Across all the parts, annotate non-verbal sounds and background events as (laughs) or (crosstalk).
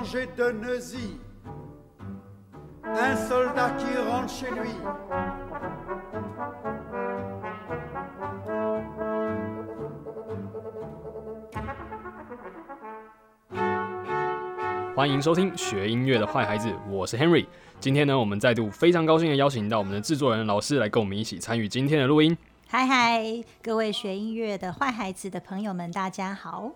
danger de Neuilly. Un soldat qui rentre chez lui. (laughs) 欢迎收听学音乐的坏孩子，我是 Henry。今天呢，我们再度非常高兴的邀请到我们的制作人老师来跟我们一起参与今天的录音。嗨嗨，各位学音乐的坏孩子的朋友们，大家好。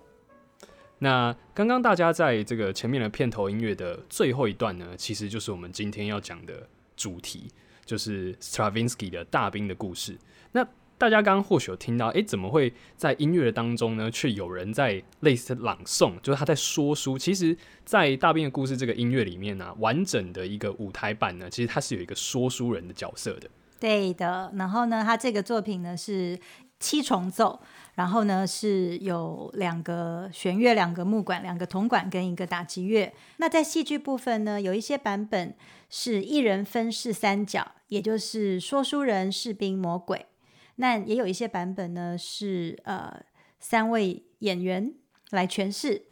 那刚刚大家在这个前面的片头音乐的最后一段呢，其实就是我们今天要讲的主题，就是 Stravinsky 的大兵的故事。那大家刚刚或许有听到，诶，怎么会在音乐的当中呢，却有人在类似朗诵，就是他在说书？其实，在《大兵的故事》这个音乐里面呢，完整的一个舞台版呢，其实它是有一个说书人的角色的。对的，然后呢，他这个作品呢是七重奏，然后呢是有两个弦乐、两个木管、两个铜管跟一个打击乐。那在戏剧部分呢，有一些版本是一人分饰三角，也就是说书人、士兵、魔鬼。那也有一些版本呢，是呃三位演员来诠释，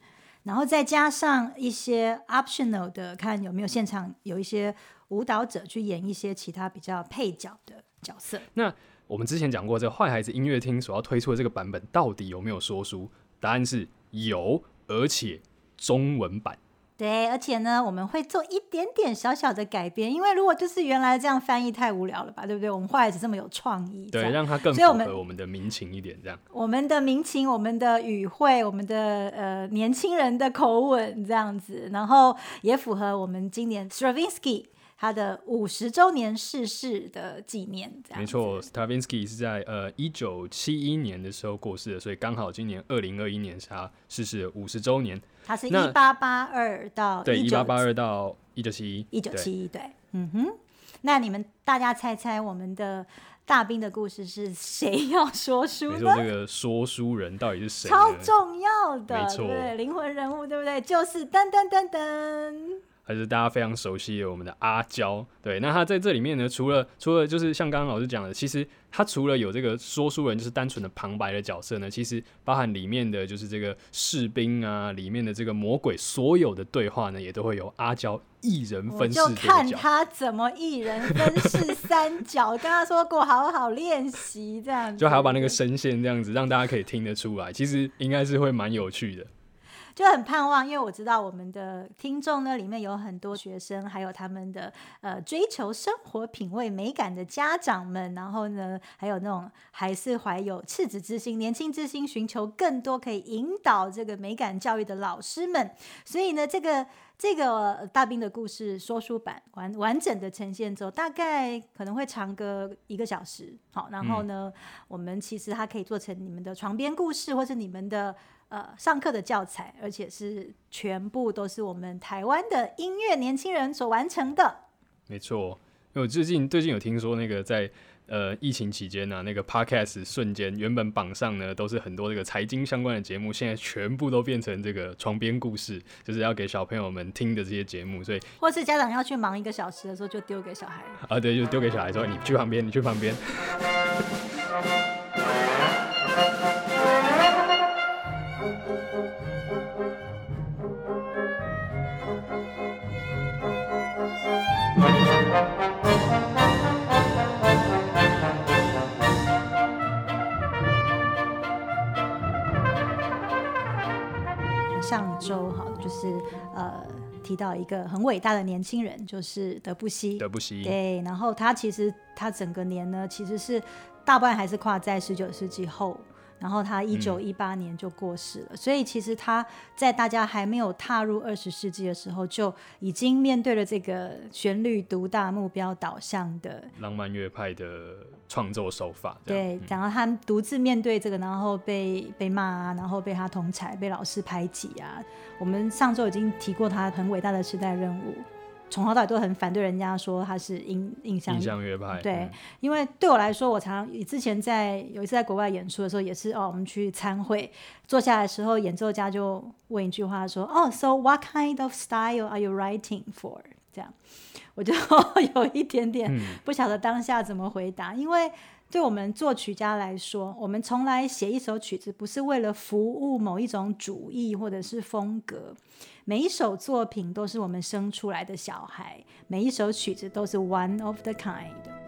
然后再加上一些 optional 的，看有没有现场有一些舞蹈者去演一些其他比较配角的角色。那我们之前讲过，这个坏孩子音乐厅所要推出的这个版本，到底有没有说书？答案是有，而且中文版。对，而且呢，我们会做一点点小小的改编，因为如果就是原来这样翻译太无聊了吧，对不对？我们坏孩子这么有创意，对，让它更符合我们的民情一点，这样。我们的民情，我们的语汇，我们的呃年轻人的口吻，这样子，然后也符合我们今年 Stravinsky。他的五十周年逝世的纪念，没错，Stravinsky 是在呃一九七一年的时候过世的，所以刚好今年二零二一年是他逝世的五十周年。他是一八八二到对一八八二到一九七一，一九七一对，嗯哼。那你们大家猜猜，我们的大兵的故事是谁 (laughs) 要说书？没错，这个说书人到底是谁？超重要的，没错，灵魂人物，对不对？就是噔噔噔噔。还是大家非常熟悉的我们的阿娇，对，那他在这里面呢，除了除了就是像刚刚老师讲的，其实他除了有这个说书人，就是单纯的旁白的角色呢，其实包含里面的就是这个士兵啊，里面的这个魔鬼，所有的对话呢，也都会由阿娇一人分饰。就看他怎么一人分饰三角，(laughs) 跟他说过好好练习这样子，就还要把那个声线这样子让大家可以听得出来，其实应该是会蛮有趣的。就很盼望，因为我知道我们的听众呢，里面有很多学生，还有他们的呃追求生活品味美感的家长们，然后呢，还有那种还是怀有赤子之心、年轻之心，寻求更多可以引导这个美感教育的老师们。所以呢，这个这个大兵的故事说书版完完整的呈现之后，大概可能会长个一个小时。好，然后呢，我们其实它可以做成你们的床边故事，或是你们的。呃，上课的教材，而且是全部都是我们台湾的音乐年轻人所完成的。没错，因为我最近最近有听说，那个在呃疫情期间呢，那个 podcast 瞬间原本榜上呢都是很多这个财经相关的节目，现在全部都变成这个床边故事，就是要给小朋友们听的这些节目。所以，或是家长要去忙一个小时的时候，就丢给小孩。啊，对，就丢给小孩说：“你去旁边，你去旁边。(laughs) ”周哈，就是呃提到一个很伟大的年轻人，就是德布西。德布西对，然后他其实他整个年呢，其实是大半还是跨在十九世纪后。然后他一九一八年就过世了，所以其实他在大家还没有踏入二十世纪的时候，就已经面对了这个旋律独大、目标导向的浪漫乐派的创作手法。对，然后他独自面对这个，然后被被骂啊，然后被他同才被老师排挤啊。我们上周已经提过他很伟大的时代任务。从头到尾都很反对人家说他是印印象印象乐派，对，因为对我来说，我常之前在有一次在国外演出的时候，也是哦，我们去参会，坐下来的时候，演奏家就问一句话说：“哦，So what kind of style are you writing for？” 这样，(laughs) 我就 (laughs) 有一点点不晓得当下怎么回答，因为对我们作曲家来说，我们从来写一首曲子不是为了服务某一种主义或者是风格，每一首作品都是我们生出来的小孩，每一首曲子都是 one of the kind。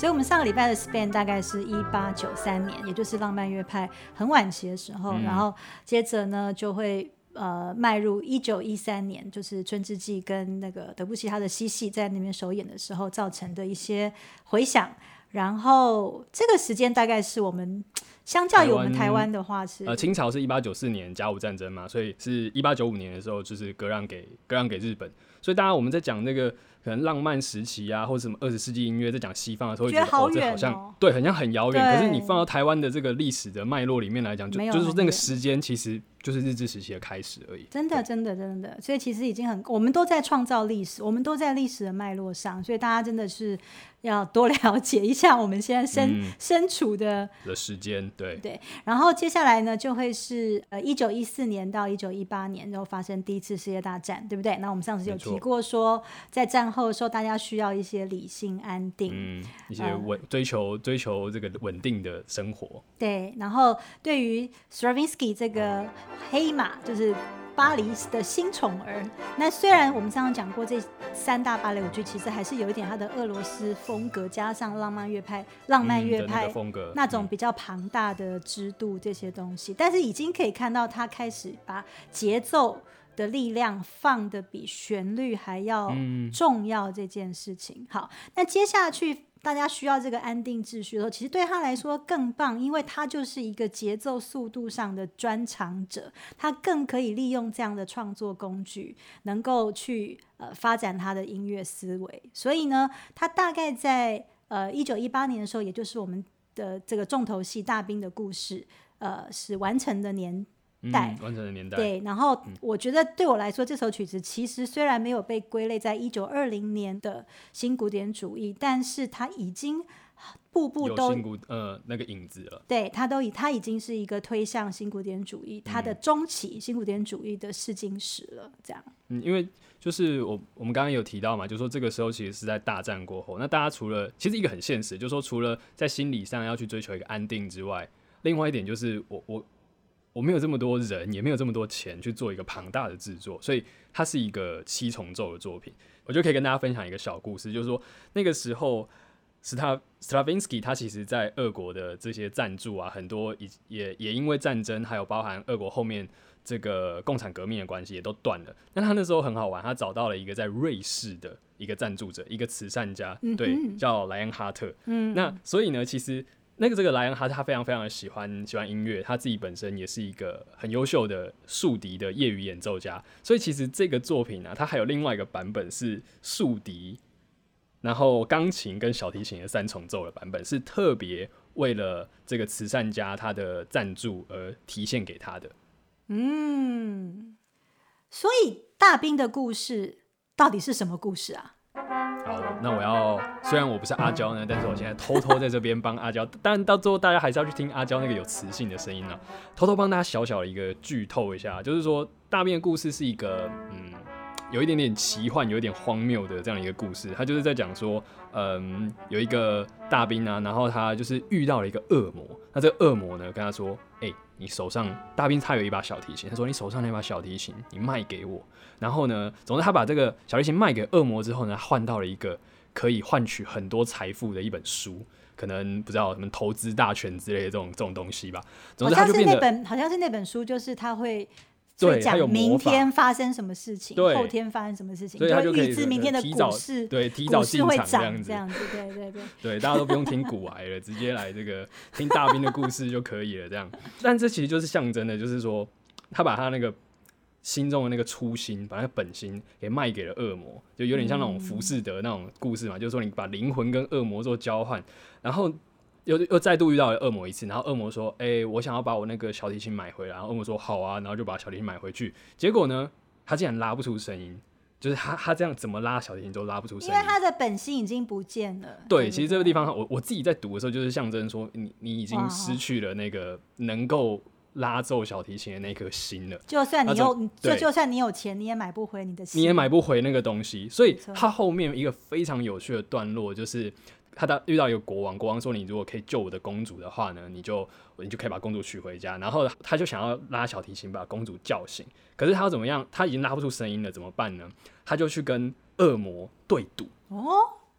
所以，我们上个礼拜的 span 大概是一八九三年，也就是浪漫乐派很晚期的时候，然后接着呢就会呃迈入一九一三年，就是《春之祭》跟那个德布西他的嬉戏在那边首演的时候造成的一些回响。然后这个时间大概是我们相较于我们台湾的话是呃清朝是一八九四年甲午战争嘛，所以是一八九五年的时候就是割让给割让给日本，所以大家我们在讲那个。可能浪漫时期啊，或者什么二十世纪音乐，在讲西方的时候，觉得好这好像对，很像很遥远。可是你放到台湾的这个历史的脉络里面来讲，就就是说那个时间其实就是日治时期的开始而已。真的，真的，真的。所以其实已经很，我们都在创造历史，我们都在历史的脉络上，所以大家真的是要多了解一下我们现在身身处的的时间。对对。然后接下来呢，就会是呃一九一四年到一九一八年，然后发生第一次世界大战，对不对？那我们上次有提过说，在战后的时候，大家需要一些理性、安定，嗯，一些稳追求追求这个稳定的生活。对，然后对于 Stravinsky 这个黑马，就是巴黎的新宠儿。那虽然我们刚刚讲过，这三大芭蕾舞剧其实还是有一点它的俄罗斯风格，加上浪漫乐派、浪漫乐派风格那种比较庞大的制度这些东西，但是已经可以看到他开始把节奏。的力量放的比旋律还要重要这件事情。好，那接下去大家需要这个安定秩序的时候，其实对他来说更棒，因为他就是一个节奏速度上的专长者，他更可以利用这样的创作工具，能够去呃发展他的音乐思维。所以呢，他大概在呃一九一八年的时候，也就是我们的这个重头戏大兵的故事，呃是完成的年。代完成的年代对，然后我觉得对我来说，这首曲子其实虽然没有被归类在一九二零年的新古典主义，但是它已经步步都新古呃那个影子了。对，它都已它已经是一个推向新古典主义，它的中期新古典主义的试金石了。这样，嗯，因为就是我我们刚刚有提到嘛，就说这个时候其实是在大战过后，那大家除了其实一个很现实，就是说除了在心理上要去追求一个安定之外，另外一点就是我我。我没有这么多人，也没有这么多钱去做一个庞大的制作，所以它是一个七重奏的作品。我就可以跟大家分享一个小故事，就是说那个时候，斯塔斯拉宾斯基他其实在俄国的这些赞助啊，很多也也也因为战争，还有包含俄国后面这个共产革命的关系，也都断了。但他那时候很好玩，他找到了一个在瑞士的一个赞助者，一个慈善家，对，叫莱恩哈特。嗯，那所以呢，其实。那个这个莱恩哈他非常非常喜欢喜欢音乐，他自己本身也是一个很优秀的竖笛的业余演奏家，所以其实这个作品呢，它还有另外一个版本是竖笛，然后钢琴跟小提琴的三重奏的版本，是特别为了这个慈善家他的赞助而提献给他的。嗯，所以大兵的故事到底是什么故事啊？好，那我要虽然我不是阿娇呢，但是我现在偷偷在这边帮阿娇，但到最后大家还是要去听阿娇那个有磁性的声音呢。偷偷帮大家小小的一个剧透一下，就是说大便故事是一个嗯，有一点点奇幻，有一点荒谬的这样一个故事。他就是在讲说，嗯，有一个大兵啊，然后他就是遇到了一个恶魔，那这个恶魔呢跟他说，哎。你手上大兵他有一把小提琴，他说你手上那把小提琴你卖给我，然后呢，总之他把这个小提琴卖给恶魔之后呢，换到了一个可以换取很多财富的一本书，可能不知道什么投资大全之类的这种这种东西吧。总之他就变得好像是那本好像是那本书，就是他会。对，讲明天发生什么事情，后天发生什么事情，就预知明天的股市，对，提早进场这样子，这样子，对对对，对，大家都不用听古癌了，直接来这个听大兵的故事就可以了，这样。(laughs) 但这其实就是象征的，就是说他把他那个心中的那个初心，把那本心给卖给了恶魔，就有点像那种浮士德那种故事嘛，就是说你把灵魂跟恶魔做交换，然后。又又再度遇到了恶魔一次，然后恶魔说：“哎，我想要把我那个小提琴买回来。”然后恶魔说：“好啊。”然后就把小提琴买回去。结果呢，他竟然拉不出声音。就是他他这样怎么拉小提琴都拉不出声音因为。他的本心已经不见了。对，不其实这个地方我我自己在读的时候，就是象征说你你已经失去了那个能够拉奏小提琴的那颗心了。就算你有，就就算你有钱，你也买不回你的心。你也买不回那个东西。所以他后面一个非常有趣的段落就是。他到遇到一个国王，国王说：“你如果可以救我的公主的话呢，你就你就可以把公主娶回家。”然后他就想要拉小提琴把公主叫醒，可是他要怎么样？他已经拉不出声音了，怎么办呢？他就去跟恶魔对赌。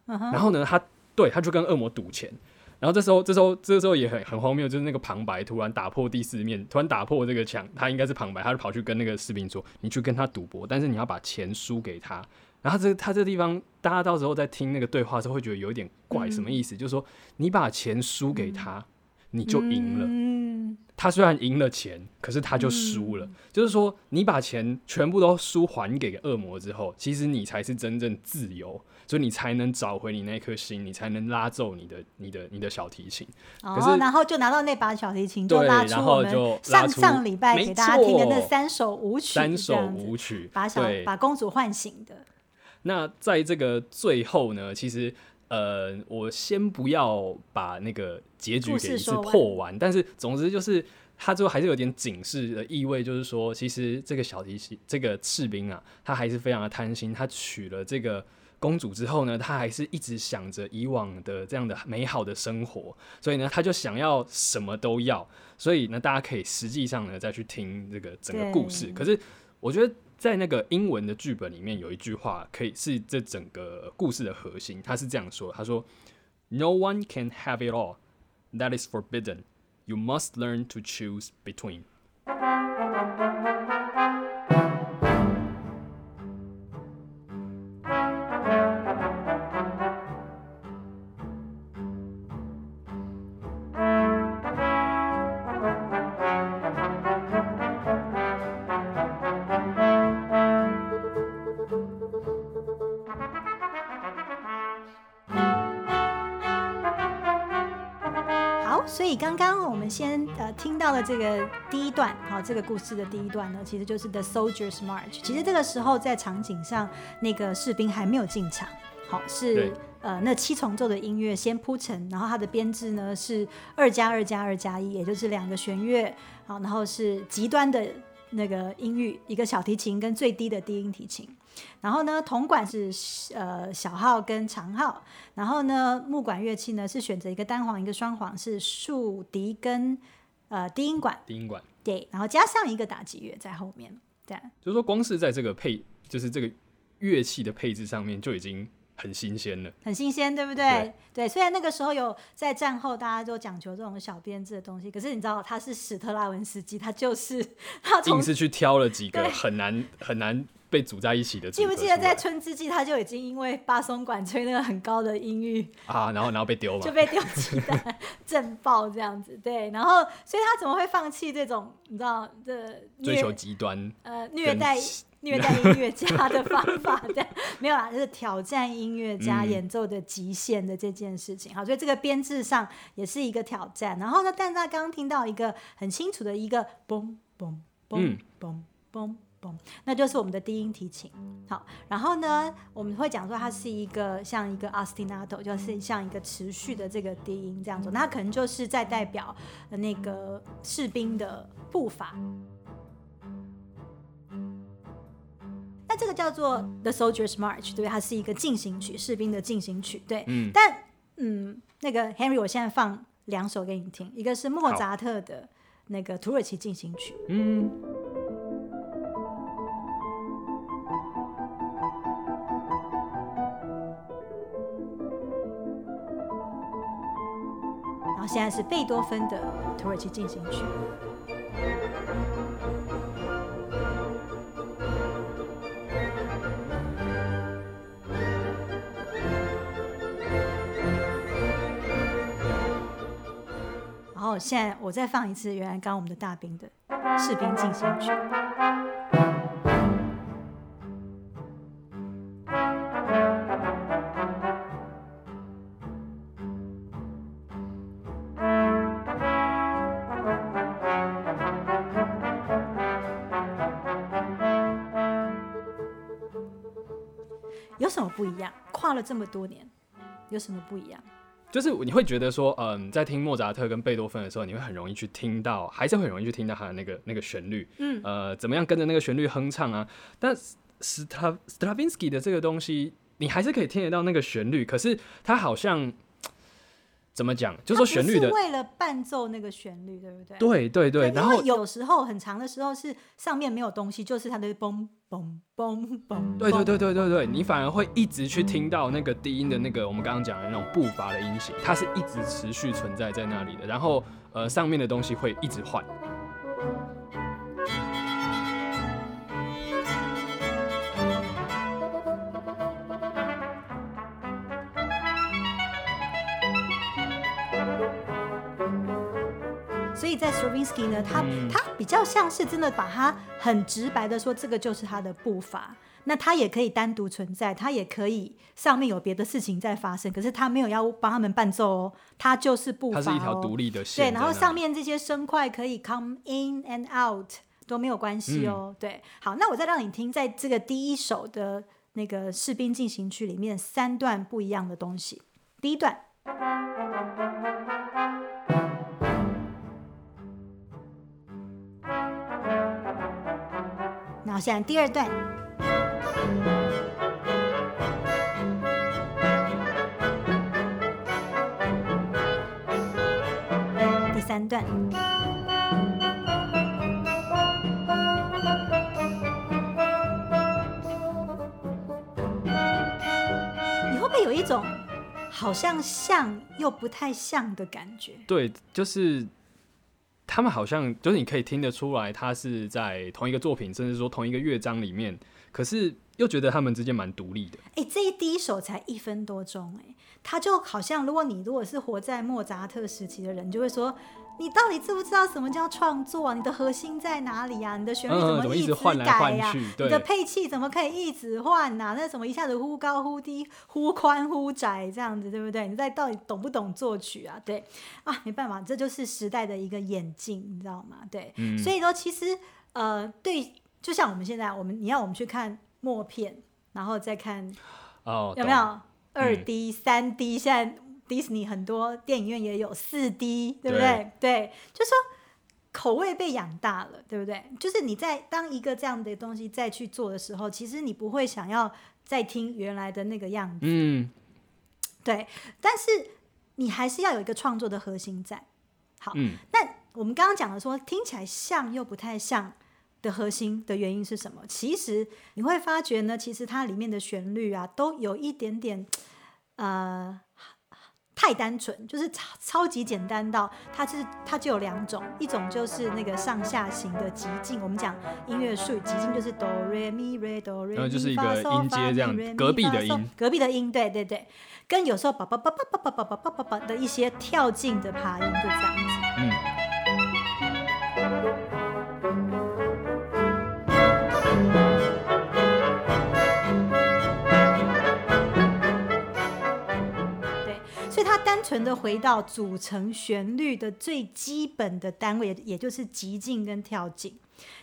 然后呢，他对他就跟恶魔赌钱。然后这时候，这时候，这时候也很很荒谬，就是那个旁白突然打破第四面，突然打破这个墙，他应该是旁白，他就跑去跟那个士兵说：“你去跟他赌博，但是你要把钱输给他。”然后这他这地方，大家到时候在听那个对话的时候，会觉得有一点怪，什么意思？就是说你把钱输给他，你就赢了。嗯，他虽然赢了钱，可是他就输了。就是说，你把钱全部都输还给恶魔之后，其实你才是真正自由，所以你才能找回你那颗心，你才能拉奏你的、你的、你的小提琴。可哦，是然后就拿到那把小提琴，就对拉出然后我们上出上礼拜给大家听的那三首舞曲，三首舞曲，把小，把公主唤醒的。那在这个最后呢，其实呃，我先不要把那个结局给一次破完，但是总之就是。他最后还是有点警示的意味，就是说，其实这个小提琴这个士兵啊，他还是非常的贪心。他娶了这个公主之后呢，他还是一直想着以往的这样的美好的生活，所以呢，他就想要什么都要。所以呢，大家可以实际上呢再去听这个整个故事。可是我觉得在那个英文的剧本里面有一句话，可以是这整个故事的核心。他是这样说的：“他说，No one can have it all. That is forbidden. You must learn to choose between.” 呃听到了这个第一段，好，这个故事的第一段呢，其实就是 The Soldiers March。其实这个时候在场景上，那个士兵还没有进场，好是呃那七重奏的音乐先铺陈，然后它的编制呢是二加二加二加一，也就是两个弦乐，好，然后是极端的那个音域，一个小提琴跟最低的低音提琴。然后呢，铜管是呃小号跟长号，然后呢，木管乐器呢是选择一个单簧一个双簧，是竖笛跟呃低音管，低音管，对，然后加上一个打击乐在后面，这样。就是说光是在这个配，就是这个乐器的配置上面就已经很新鲜的。很新鲜，对不对？对，虽然那个时候有在战后大家都讲求这种小编制的东西，可是你知道他是史特拉文斯基，他就是 (laughs) 他从硬是去挑了几个很难很难被组在一起的组记不记得在春之祭他就已经因为巴松管吹那个很高的音域啊，然后然后被丢嘛。(laughs) 就，被丢鸡蛋 (laughs) 震爆这样子，对，然后所以他怎么会放弃这种你知道这追求虐极端，呃虐待 (laughs) 虐待音乐家的方法的没有啦，就是挑战音乐家嗯演奏的极限的这件事情。好，所以这个编制上也是一个挑战。然后呢，但是他刚刚听到一个很清楚的一个嘣嘣嘣嗯嘣嘣嘣，那就是我们的低音提琴。好，然后呢，我们会讲说它是一个像一个 ostinato，就是像一个持续的这个低音这样子，那可能就是在代表呃那个士兵的步伐。那这个叫做 The Soldiers March，对，它是一个进行曲，士兵的进行曲，对。嗯但嗯，那个 Henry，我现在放两首给你听，一个是莫扎特的那个土耳其进行曲，嗯，然后现在是贝多芬的土耳其进行曲。现在我再放一次，原来刚刚我们的大兵的士兵进行曲。有什么不一样？跨了这么多年，有什么不一样？就是你会觉得说，嗯，在听莫扎特跟贝多芬的时候，你会很容易去听到，还是很容易去听到他的那个那个旋律，嗯，呃，怎么样跟着那个旋律哼唱啊？但斯塔斯塔宾斯基的这个东西，你还是可以听得到那个旋律，可是它好像怎么讲？就说旋律的是为了伴奏那个旋律，对不对？对对对，然后有时候很长的时候是上面没有东西，就是它的嘣嘣嘣嘣。对对对对对对，你反而会一直去听到那个低音的那个我们刚刚讲的那种步伐的音型，它是一直持续存在在那里的。然后呃，上面的东西会一直换。在 Stravinsky 呢，他、嗯他比较像是真的把它很直白的说，这个就是他的步伐。那他也可以单独存在，他也可以上面有别的事情在发生，可是他没有要帮他们伴奏哦，他就是步伐、哦，它是一条独立的线对。然后上面这些声块可以 come in and out 都没有关系哦。对，好，那我再让你听，在这个第一首的那个士兵进行曲里面，三段不一样的东西。第一段，现第二段。第三段，你会不会有一种好像像又不太像的感觉？对，就是他们好像就是你可以听得出来，他是在同一个作品，甚至说同一个乐章里面，可是又觉得他们之间蛮独立的。哎、这一第一首才一分多钟，哎，他就好像，如果你如果是活在莫扎特时期的人，就会说，你到底知不知道什么叫创作啊？你的核心在哪里呀、你的旋律嗯怎么一直改呀、你的配器怎么可以一直换呐、那怎么一下子忽高忽低、忽宽忽窄这样子，对不对？你在到底懂不懂作曲啊？对啊，没办法，这就是时代的一个演进，你知道吗？对，嗯所以说其实呃，对，就像我们现在，我们你要我们去看默片，然后再看哦，有没？有二嗯 D、三 D？现在迪士尼很多电影院也有四 D，对不对？对，就说口味被养大了，对不对？就是你在当一个这样的东西再去做的时候，其实你不会想要再听原来的那个样子，嗯，对。但是你还是要有一个创作的核心在。好，嗯那我们刚刚讲的说听起来像又不太像的核心的原因是什么？其实你会发觉呢，其实它里面的旋律啊，都有一点点呃太单纯，就是超超级简单到它是它就有两种，一种就是那个上下行的极进，我们讲音乐术语，极进就是哆瑞咪瑞哆瑞咪然后就是一个音阶发这样隔壁的音。隔壁的音，对对对，跟有时候叭叭叭叭叭叭叭叭叭叭的一些跳进的爬音，就这样子。嗯，单纯的回到组成旋律的最基本的单位，也也就是极进跟跳进。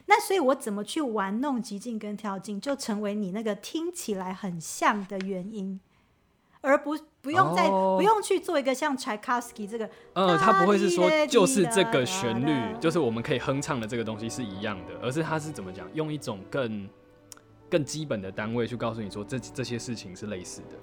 那所以我怎么去玩弄极进跟跳进，就成为你那个听起来很像的原因，而不不用再、哦不用去做一个像 Tchaikovsky 这个，呃，他不会是说就是这个旋律，就是我们可以哼唱的这个东西是一样的，而是他是怎么讲，用一种更更基本的单位去告诉你说这这些事情是类似的。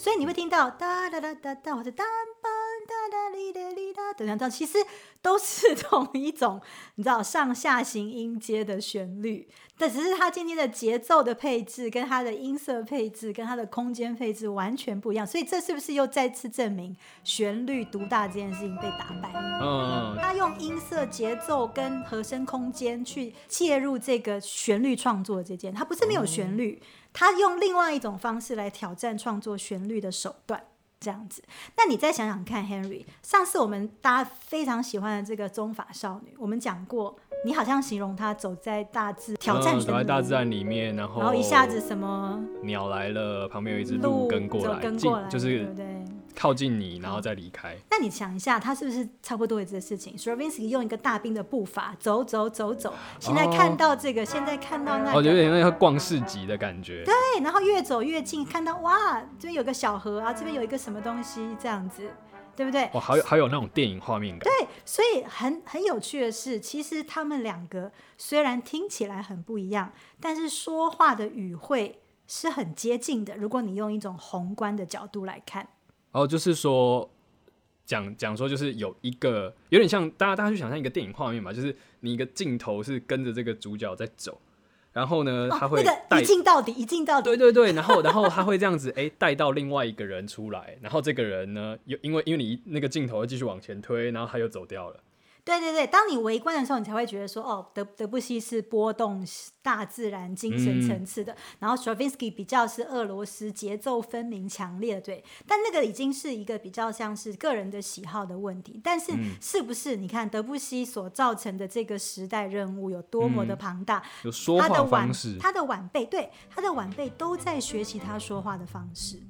所以你会听到哒哒哒哒哒或者哒吧哒哒哩哒哩哒等等，其实都是 (laughs) 同一种，你知道上下行音阶的旋律，但只是它今天的节奏的配置、跟它的音色配置、跟它的空间配置完全不一样，所以这是不是又再次证明旋律独大这件事情被打败？嗯，他用音色、节奏跟和声空间去介入这个旋律创作这件，他不是没有旋律，他用另外一种方式来挑战创作旋律的手段。这样子，那你再想想看，Henry，上次我们大家非常喜欢的这个中法少女，我们讲过，你好像形容她走在大自挑战嗯，走在大自然里面，然后然后一下子什么鸟来了，旁边有一只鹿鹿跟过来，走跟过来，就是对不对？靠近你，然后再离开。那你想一下，他是不是差不多也这个事情？Stravinsky 用一个大兵的步伐走走走走，现在看到这个，现在看到那哦，有，点那个逛市集的感觉。对，然后越走越近，看到哇，这边有个小河啊，这边有一个什么东西，这样子，对不对？哇，好有好有那种电影画面感。对，所以很很有趣的是，其实他们两个虽然听起来很不一样，但是说话的语汇是很接近的。如果你用一种宏观的角度来看，哦，就是说讲讲说，就是有一个有点像大家大家去想象一个电影画面嘛，就是你一个镜头是跟着这个主角在走，然后呢，他哦，会那个一镜到底，一镜到底，对对对，然后然后他会这样子，哎、带到另外一个人出来，然后这个人呢，又因为因为你那个镜头会继续往前推，然后他又走掉了。对对对，当你围观的时候，你才会觉得说，哦，德德布西是波动大自然精神层次的，然后 Stravinsky 比较是俄罗斯节奏分明强烈的，对。但那个已经是一个比较像是个人的喜好的问题。但是是不是你看德布西所造成的这个时代任务有多么的庞大？有说话方式，他的晚辈，对他的晚辈都在学习他说话的方式。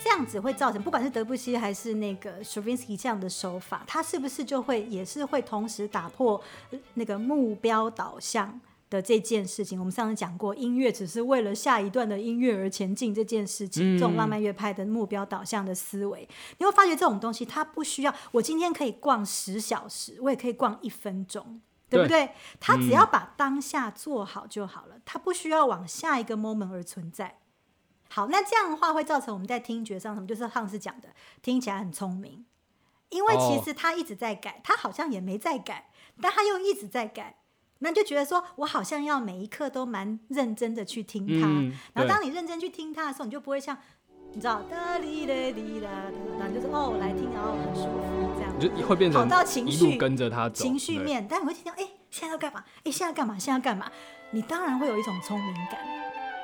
这样子会造成，不管是德布西还是那个 Stravinsky 这样的手法，他是不是就会也是会同时打破呃那个目标导向的这件事情？我们上次讲过，音乐只是为了下一段的音乐而前进这件事情，这种浪漫乐派的目标导向的思维，你会发觉这种东西它不需要，我今天可以逛十小时，我也可以逛一分钟。对不对？他只要把当下做好就好了，他不需要往下一个 moment 而存在。好，那这样的话会造成我们在听觉上什么？就是上次讲的，听起来很聪明，因为其实他一直在改，他好像也没在改，但他又一直在改，那就觉得说我好像要每一刻都蛮认真的去听他。嗯然后当你认真去听他的时候，你就不会像你知道哒哩嘞哩啦哒，你就是哦我来听，然后很舒服就会变成跑到情一绪路跟着他走，情绪面，但你会听到，哎、现在要干嘛？哎、现在要干嘛？现在要干嘛？你当然会有一种聪明感。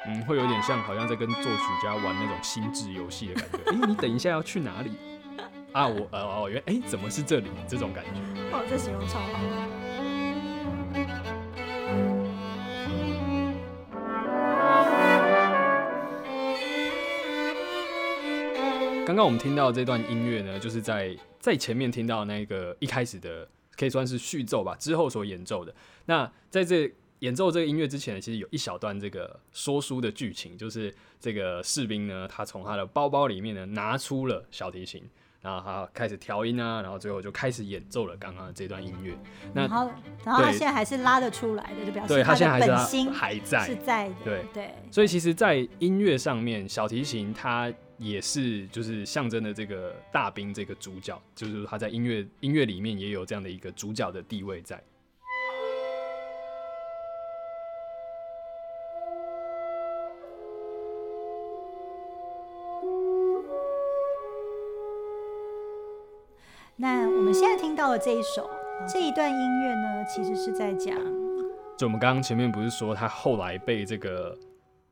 嗯，会有点像好像在跟作曲家玩那种心智游戏的感觉。哎、你等一下要去哪里？啊，我呃哦，原哎、怎么是这里？这种感觉。哦，这形容超好。刚刚我们听到这段音乐呢，就是在在前面听到那个一开始的，可以算是序奏吧，之后所演奏的。那在这演奏这个音乐之前，其实有一小段这个说书的剧情，就是这个士兵呢，他从他的包包里面呢拿出了小提琴，然后他开始调音啊，然后最后就开始演奏了刚刚的这段音乐。那然后，然后他对现在还是拉得出来的，就表示的他现在本心还在是在的。对对，所以其实，在音乐上面，小提琴它也是就是象征的这个大兵这个主角，就是说他在音乐音乐里面也有这样的一个主角的地位在。那我们现在听到的这一首这一段音乐呢，其实是在讲就我们刚刚前面不是说他后来被这个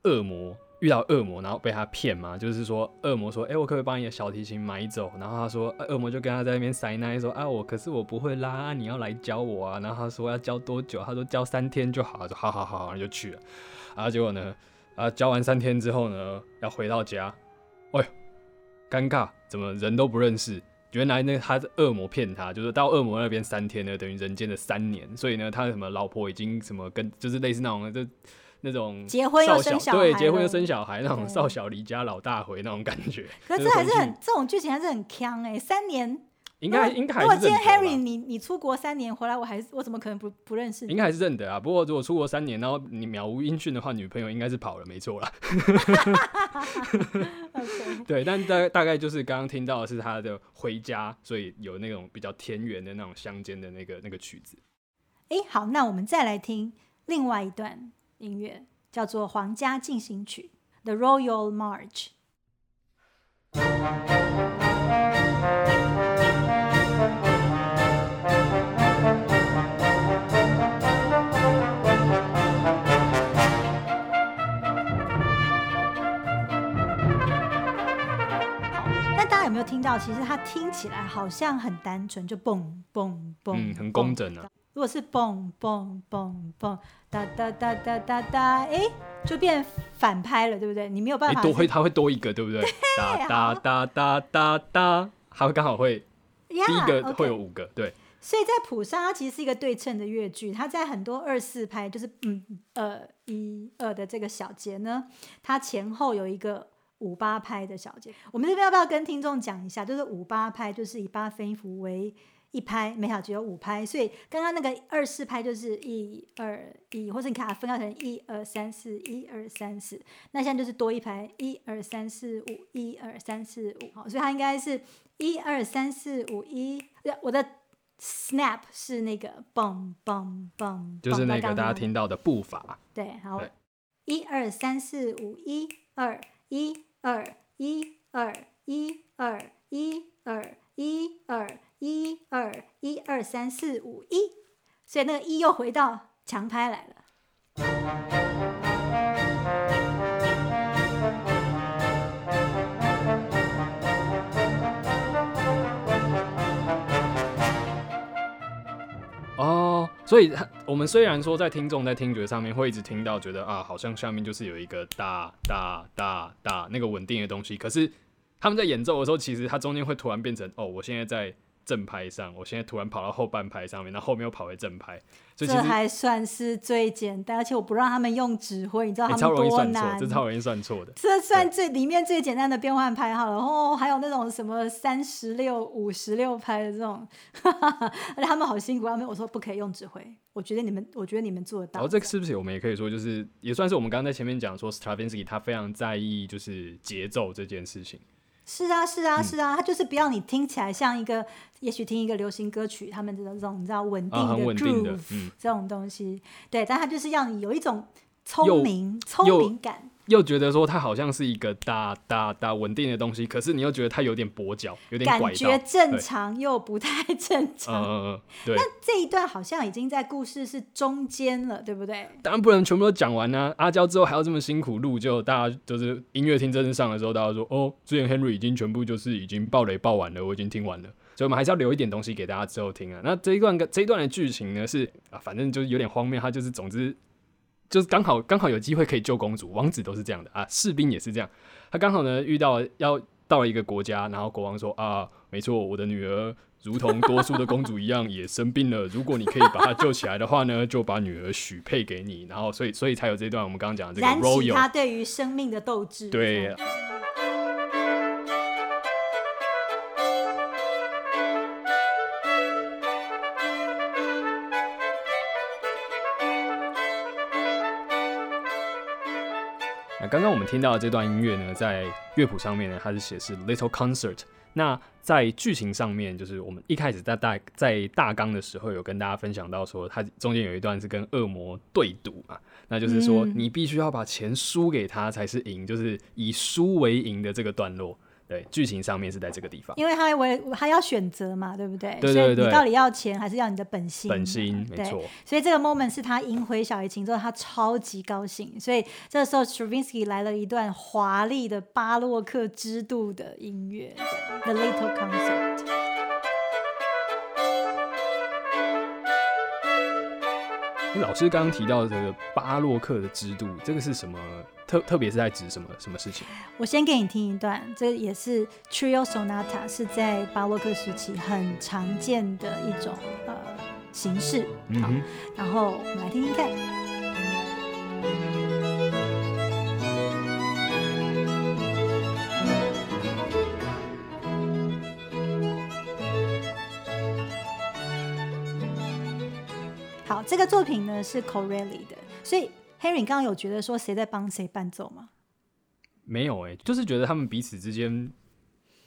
恶魔遇到恶魔，然后被他骗嘛？就是说恶魔说：“哎、我可不可以把你的小提琴买走？”然后他说：“恶魔就跟他在那边塞奶说：‘啊，我可是我不会拉，你要来教我啊。’然后他说要教多久？他说教三天就好。说好好好，然后就去了。然后结果呢，啊，教完三天之后呢，要回到家，哎呦，尴尬，怎么人都不认识？原来呢，他是恶魔骗他，就是到恶魔那边三天呢，等于人间的三年。所以呢，他的什么老婆已经什么跟就是类似那种就那种结婚又生小孩对，孩结婚又生小孩那种少小离家老大回那种感觉。(laughs) 可是还是很这种剧情还是很强哎、三年。应该应该还如果今天 Harry 你你出国三年回来，我还是我怎么可能不不认识你？应该还是认得啊。不过如果出国三年，然后你渺无音讯的话，女朋友应该是跑了，没错啦。(laughs) (laughs) OK 对，但大大概就是刚刚听到的是他的回家，所以有那种比较田园的那种乡间的那个那个曲子。哎、好，那我们再来听另外一段音乐叫做《皇家进行曲》（The Royal March）。大家有没有听到？其实它听起来好像很单纯，就嘣嘣嘣，嗯，很工整啊。如果是蹦蹦蹦蹦哒哒哒哒哒哒，哎，就变反拍了，对不对？你没有办法多会，它会多一个，对不对？哒哒哒哒哒哒，它会刚好会第一个会有五个，对。所以在谱上，它其实是一个对称的乐句。它在很多二四拍，就是嗯二一二的这个小节呢，它前后有一个五八拍的小节。我们这边要不要跟听众讲一下？就是五八拍，就是以八分音符为一拍，每小节有五拍。所以刚刚那个二四拍就是一二一，或者你看它分开成一二三四一二三四，那现在就是多一拍一二三四五一二三四五。好，所以它应该是一二三四五一。我的。Snap 是那个嘣嘣嘣，就是那个大家听到的步伐。对，好，一二三四五，一二一二一二一二一二三四五一，所以那个一又回到强拍来了。哦所以，我们虽然说在听众在听觉上面会一直听到，觉得啊，好像下面就是有一个哒哒哒哒那个稳定的东西，可是他们在演奏的时候，其实它中间会突然变成哦，我现在在。正拍上，我现在突然跑到后半拍上面，然后面又跑回正拍，这还算是最简单，而且我不让他们用指挥，你知道他们多难？这超容易算错的。这算最里面最简单的变换拍好了，然后还有那种什么三十六、五十六拍的这种，(laughs) 而且他们好辛苦，他们我说不可以用指挥，我觉得你们，我觉得你们做得到。然后这个是不是我们也可以说，就是也算是我们刚刚在前面讲说，Stravinsky 他非常在意就是节奏这件事情。是啊，是啊，是啊，他就是不要你听起来像一个，也许听一个流行歌曲，他们这种你知道稳定的 groove 这种东西，对，但他就是要你有一种聪明聪明感。又觉得说它好像是一个大大大稳定的东西，可是你又觉得它有点跛脚，有点感觉正常又不太正常。嗯嗯对。那这一段好像已经在故事是中间了，对不对？当然不能全部都讲完呢。阿娇之后还要这么辛苦录，就大家就是音乐厅真正上的时候，大家说哦，之前 Henry 已经全部就是已经爆雷爆完了，我已经听完了，所以我们还是要留一点东西给大家之后听啊。那这一段这一段的剧情呢是啊，反正就是有点荒谬，它就是总之。就是刚好刚好有机会可以救公主，王子都是这样的啊，士兵也是这样。他刚好呢遇到要到了一个国家，然后国王说啊，没错，我的女儿如同多数的公主一样也生病了，如果你可以把她救起来的话呢，就把女儿许配给你。然后所以所以才有这段我们刚刚讲的这个 royal，他对于生命的斗志。对。刚刚我们听到的这段音乐呢，在乐谱上面呢，它是写是 Little Concert。那在剧情上面，就是我们一开始在大在大纲的时候有跟大家分享到说，它中间有一段是跟恶魔对赌嘛，那就是说你必须要把钱输给他才是赢，就是以输为赢的这个段落。对，剧情上面是在这个地方，因为他为他要选择嘛，对不对？对对对。你到底要钱还是要你的本心？本心，没错。所以这个 moment 是他赢回小提琴之后，他超级高兴。所以这时候，Stravinsky 来了一段华丽的巴洛克之度的音乐，The Little Concert。老师刚刚提到这个巴洛克的制度，这个是什么？特特别是在指什么什么事情？我先给你听一段，这也是 Trio Sonata，是在巴洛克时期很常见的一种呃形式。好，然后我们来听听看。好这个作品呢是 Corelli 的，所以 Henry 你刚刚有觉得说谁在帮谁伴奏吗？没有哎，就是觉得他们彼此之间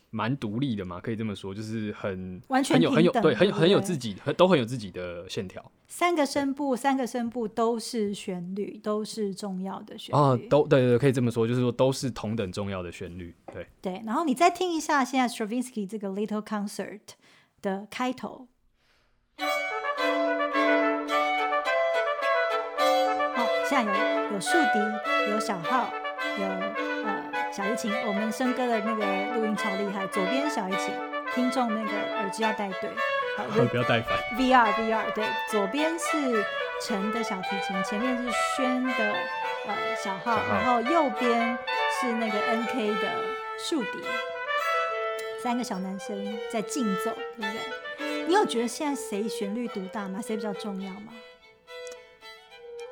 蛮独立的嘛，可以这么说，就是很完全有很有对很有很有自己都很有自己的线条。三个声部，三个声部都是旋律，都是重要的旋律哦，都对对，可以这么说，就是说都是同等重要的旋律。对对，然后你再听一下现在 Stravinsky 这个 Little Concert 的开头。现在有有竖笛，有小号，有呃小提琴，我们生哥的那个录音超厉害，左边小提琴，听众那个耳机要戴对，好，(laughs) 就不要戴反。VR VR 对，左边是陈的小提琴，前面是轩的呃小号，小号然后右边是那个 NK 的竖笛，三个小男生在竞奏，对不对？你有觉得现在谁旋律独大吗？谁比较重要吗？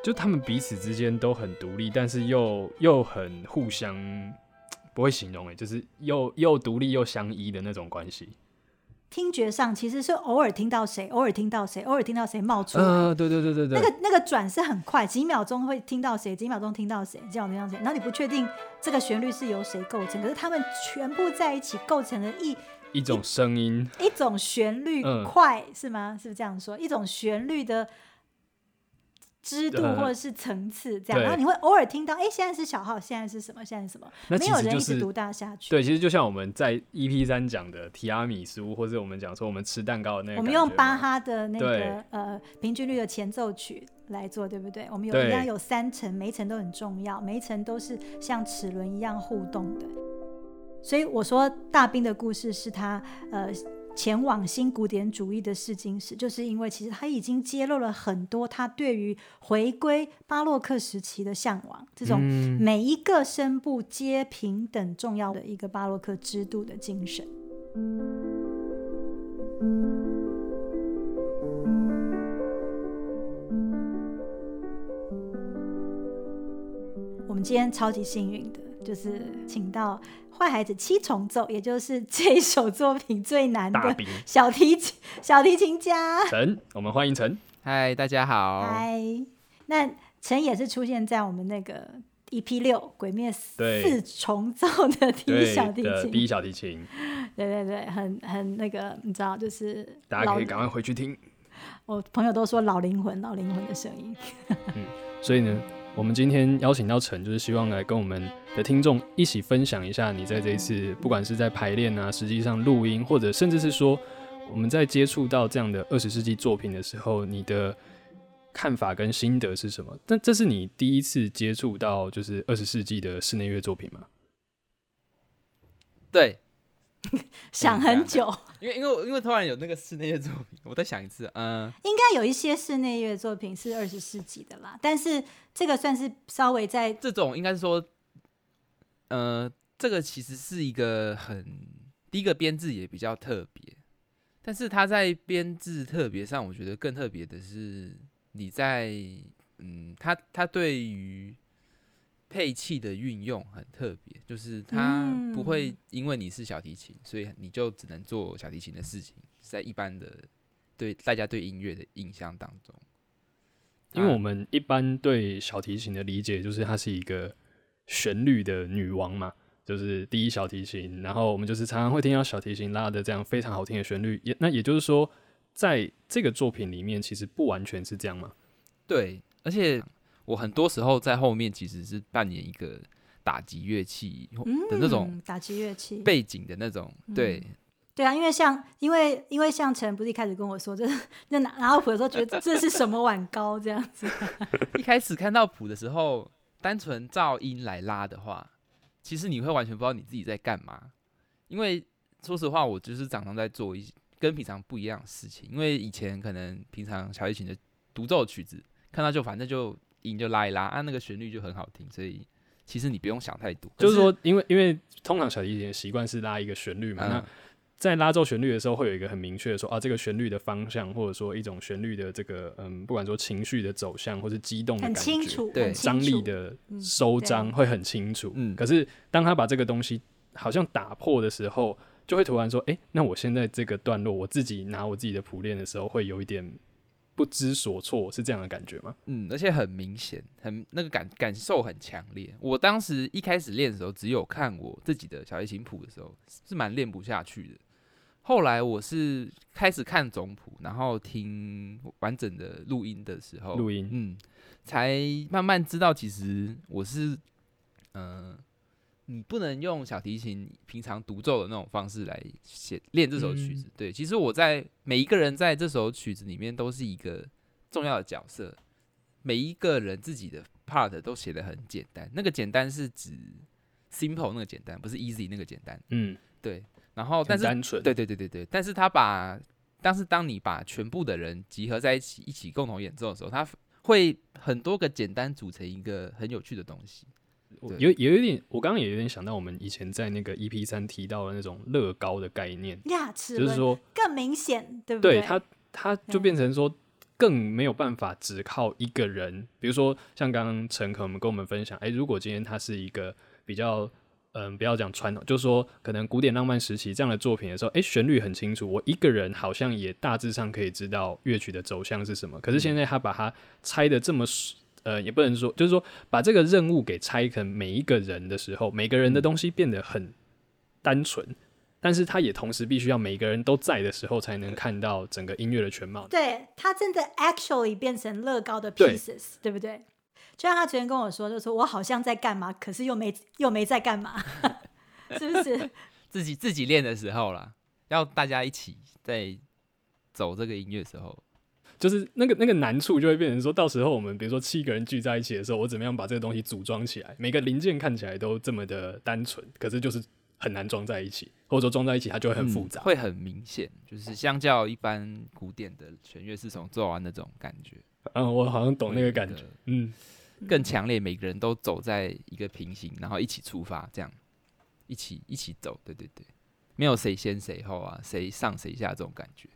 就他们彼此之间都很独立，但是又又很互相，不会形容哎，就是又又独立又相依的那种关系。听觉上其实是偶尔听到谁，偶尔听到谁，偶尔听到谁冒出来。呃，对对对对对，那个那个转是很快，几秒钟会听到谁，几秒钟听到谁，几秒钟听到谁，然后你不确定这个旋律是由谁构成，可是他们全部在一起构成了一一种声音，一种旋律嗯快、是吗？是不是这样说？一种旋律的支度呃或者是层次这样，对然后你会偶尔听到，哎，现在是小号，现在是什么？现在是什么？那没有人一直独大下去。对，其实就像我们在 EP 三讲的提拉米苏，或者我们讲说我们吃蛋糕的那个，我们用巴，哈的那个呃平均律的前奏曲来做，对不对？我们有一样有三层，每一层都很重要，每一层都是像齿轮一样互动的。所以我说大兵的故事是他呃前往新古典主义的试金石，就是因为其实他已经揭露了很多他对于回归巴洛克时期的向往，这种嗯，每一个声部皆平等重要的一个巴洛克制度的精神。我们今天超级幸运的，就是请到坏孩子七重奏，也就是这一首作品最难的小提琴小提琴家。陈，我们欢迎陈。嗨，大家好。嗨，那陈也是出现在我们那个 EP 六《鬼灭四重奏》的第一小提琴，第一小提琴，对对对，很很那个，你知道，就是大家可以赶快回去听。我朋友都说老灵魂，老灵魂的声音。所以呢，我们今天邀请到陈，就是希望来跟我们的听众一起分享一下你在这一次，不管是在排练啊，实际上录音，或者甚至是说我们在接触到这样的二十世纪作品的时候，你的看法跟心得是什么？但这是你第一次接触到就是二十世纪的室内乐作品吗？对，(laughs) 想很久，因为因为因为突然有那个室内乐作品，我再想一次，嗯、应该有一些室内乐作品是二十世纪的啦，但是这个算是稍微在这种应该是说，呃，这个其实是一个很第一个编制也比较特别，但是它在编制特别上，我觉得更特别的是你在嗯，它它对于配器的运用很特别，就是它不会嗯。因为你是小提琴，所以你就只能做小提琴的事情，在一般的对大家对音乐的印象当中，因为我们们一般对小提琴的理解就是它是一个旋律的女王嘛，就是第一小提琴，然后我们就是常常会听到小提琴拉的这样非常好听的旋律，也那也就是说，在这个作品里面其实不完全是这样嘛。对，而且我很多时候在后面其实是扮演一个打击乐器的那种嗯打击乐器。背景的那种，对，对啊，因为像因为因为像陈不是一开始跟我说，这那拿拿到谱的时候觉得这是什么碗糕这样子。(laughs) 一开始看到谱的时候，单纯噪音来拉的话，其实你会完全不知道你自己在干嘛。因为说实话，我就是常常在做一跟平常不一样的事情。因为以前可能平常小提琴的独奏曲子，看到就反正就音就拉一拉，啊，那个旋律就很好听，所以其实你不用想太多。就是说，因为因为通常小提琴的习惯是拉一个旋律嘛，嗯那在拉奏旋律的时候，会有一个很明确的说啊，这个旋律的方向，或者说一种旋律的这个嗯，不管说情绪的走向，或是激动的很感觉，清楚，对张力的嗯收张会很清楚。嗯可是当他把这个东西好像打破的时候，就会突然说：“哎、那我现在这个段落，我自己拿我自己的谱练的时候，会有一点不知所措，是这样的感觉吗嗯，而且很明显，很那个感感受很强烈。我当时一开始练的时候，只有看我自己的小提琴谱的时候，是蛮练不下去的。后来我是开始看总谱，然后听完整的录音的时候，录音嗯，才慢慢知道，其实我是，嗯、你不能用小提琴平常独奏的那种方式来写练这首曲子。对，其实我在每一个人在这首曲子里面都是一个重要的角色，每一个人自己的 part 都写的很简单。那个简单是指 simple 那个简单，不是 easy 那个简单。嗯，对，然后但是单纯，对对对对对，但是他把，但是当你把全部的人集合在一起，一起共同演奏的时候，他会很多个简单组成一个很有趣的东西。有有一点，我刚刚也有点想到我们以前在那个 EP 三提到的那种乐高的概念，呀，就是说，更明显，对不对？对它它就嗯变成说更没有办法只靠一个人，比如说像刚刚陈可我们跟我们分享，哎、如果今天他是一个比较。嗯，不要讲传统，就是说可能古典浪漫时期这样的作品的时候，哎、旋律很清楚，我一个人好像也大致上可以知道乐曲的走向是什么。可是现在他把它拆的这么呃，也不能说，就是说把这个任务给拆成每一个人的时候，每个人的东西变得很单纯，但是他也同时必须要每个人都在的时候，才能看到整个音乐的全貌。对，它真的 actually 变成乐高的 pieces，对不对？就像他昨天跟我说，就说我好像在干嘛，可是又没又没在干嘛，(laughs) 是不是？(laughs) 自己自己练的时候啦，要大家一起在走这个音乐的时候，就是那个那个难处就会变成说，到时候我们比如说七个人聚在一起的时候，我怎么样把这个东西组装起来？每个零件看起来都这么的单纯，可是就是很难装在一起，或者说装在一起它就会很复杂。嗯会很明显，就是相较一般古典的弦乐四重奏啊那种感觉，嗯，我好像懂那个感觉。嗯，更强烈，每个人都走在一个平行，然后一起出发，这样一起一起走，对对对，没有谁先谁后啊，谁上谁下这种感觉。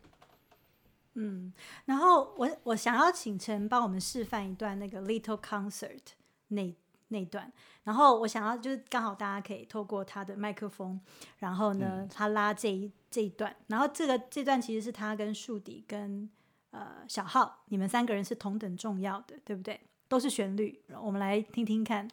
嗯，然后我我想要请陈帮我们示范一段那个 Little Concert 那那段，然后我想要就是刚好大家可以透过他的麦克风，然后呢、他拉这一这一段，然后这个这段其实是他跟树底跟呃小浩你们三个人是同等重要的，对不对？都是旋律，我们来听听看。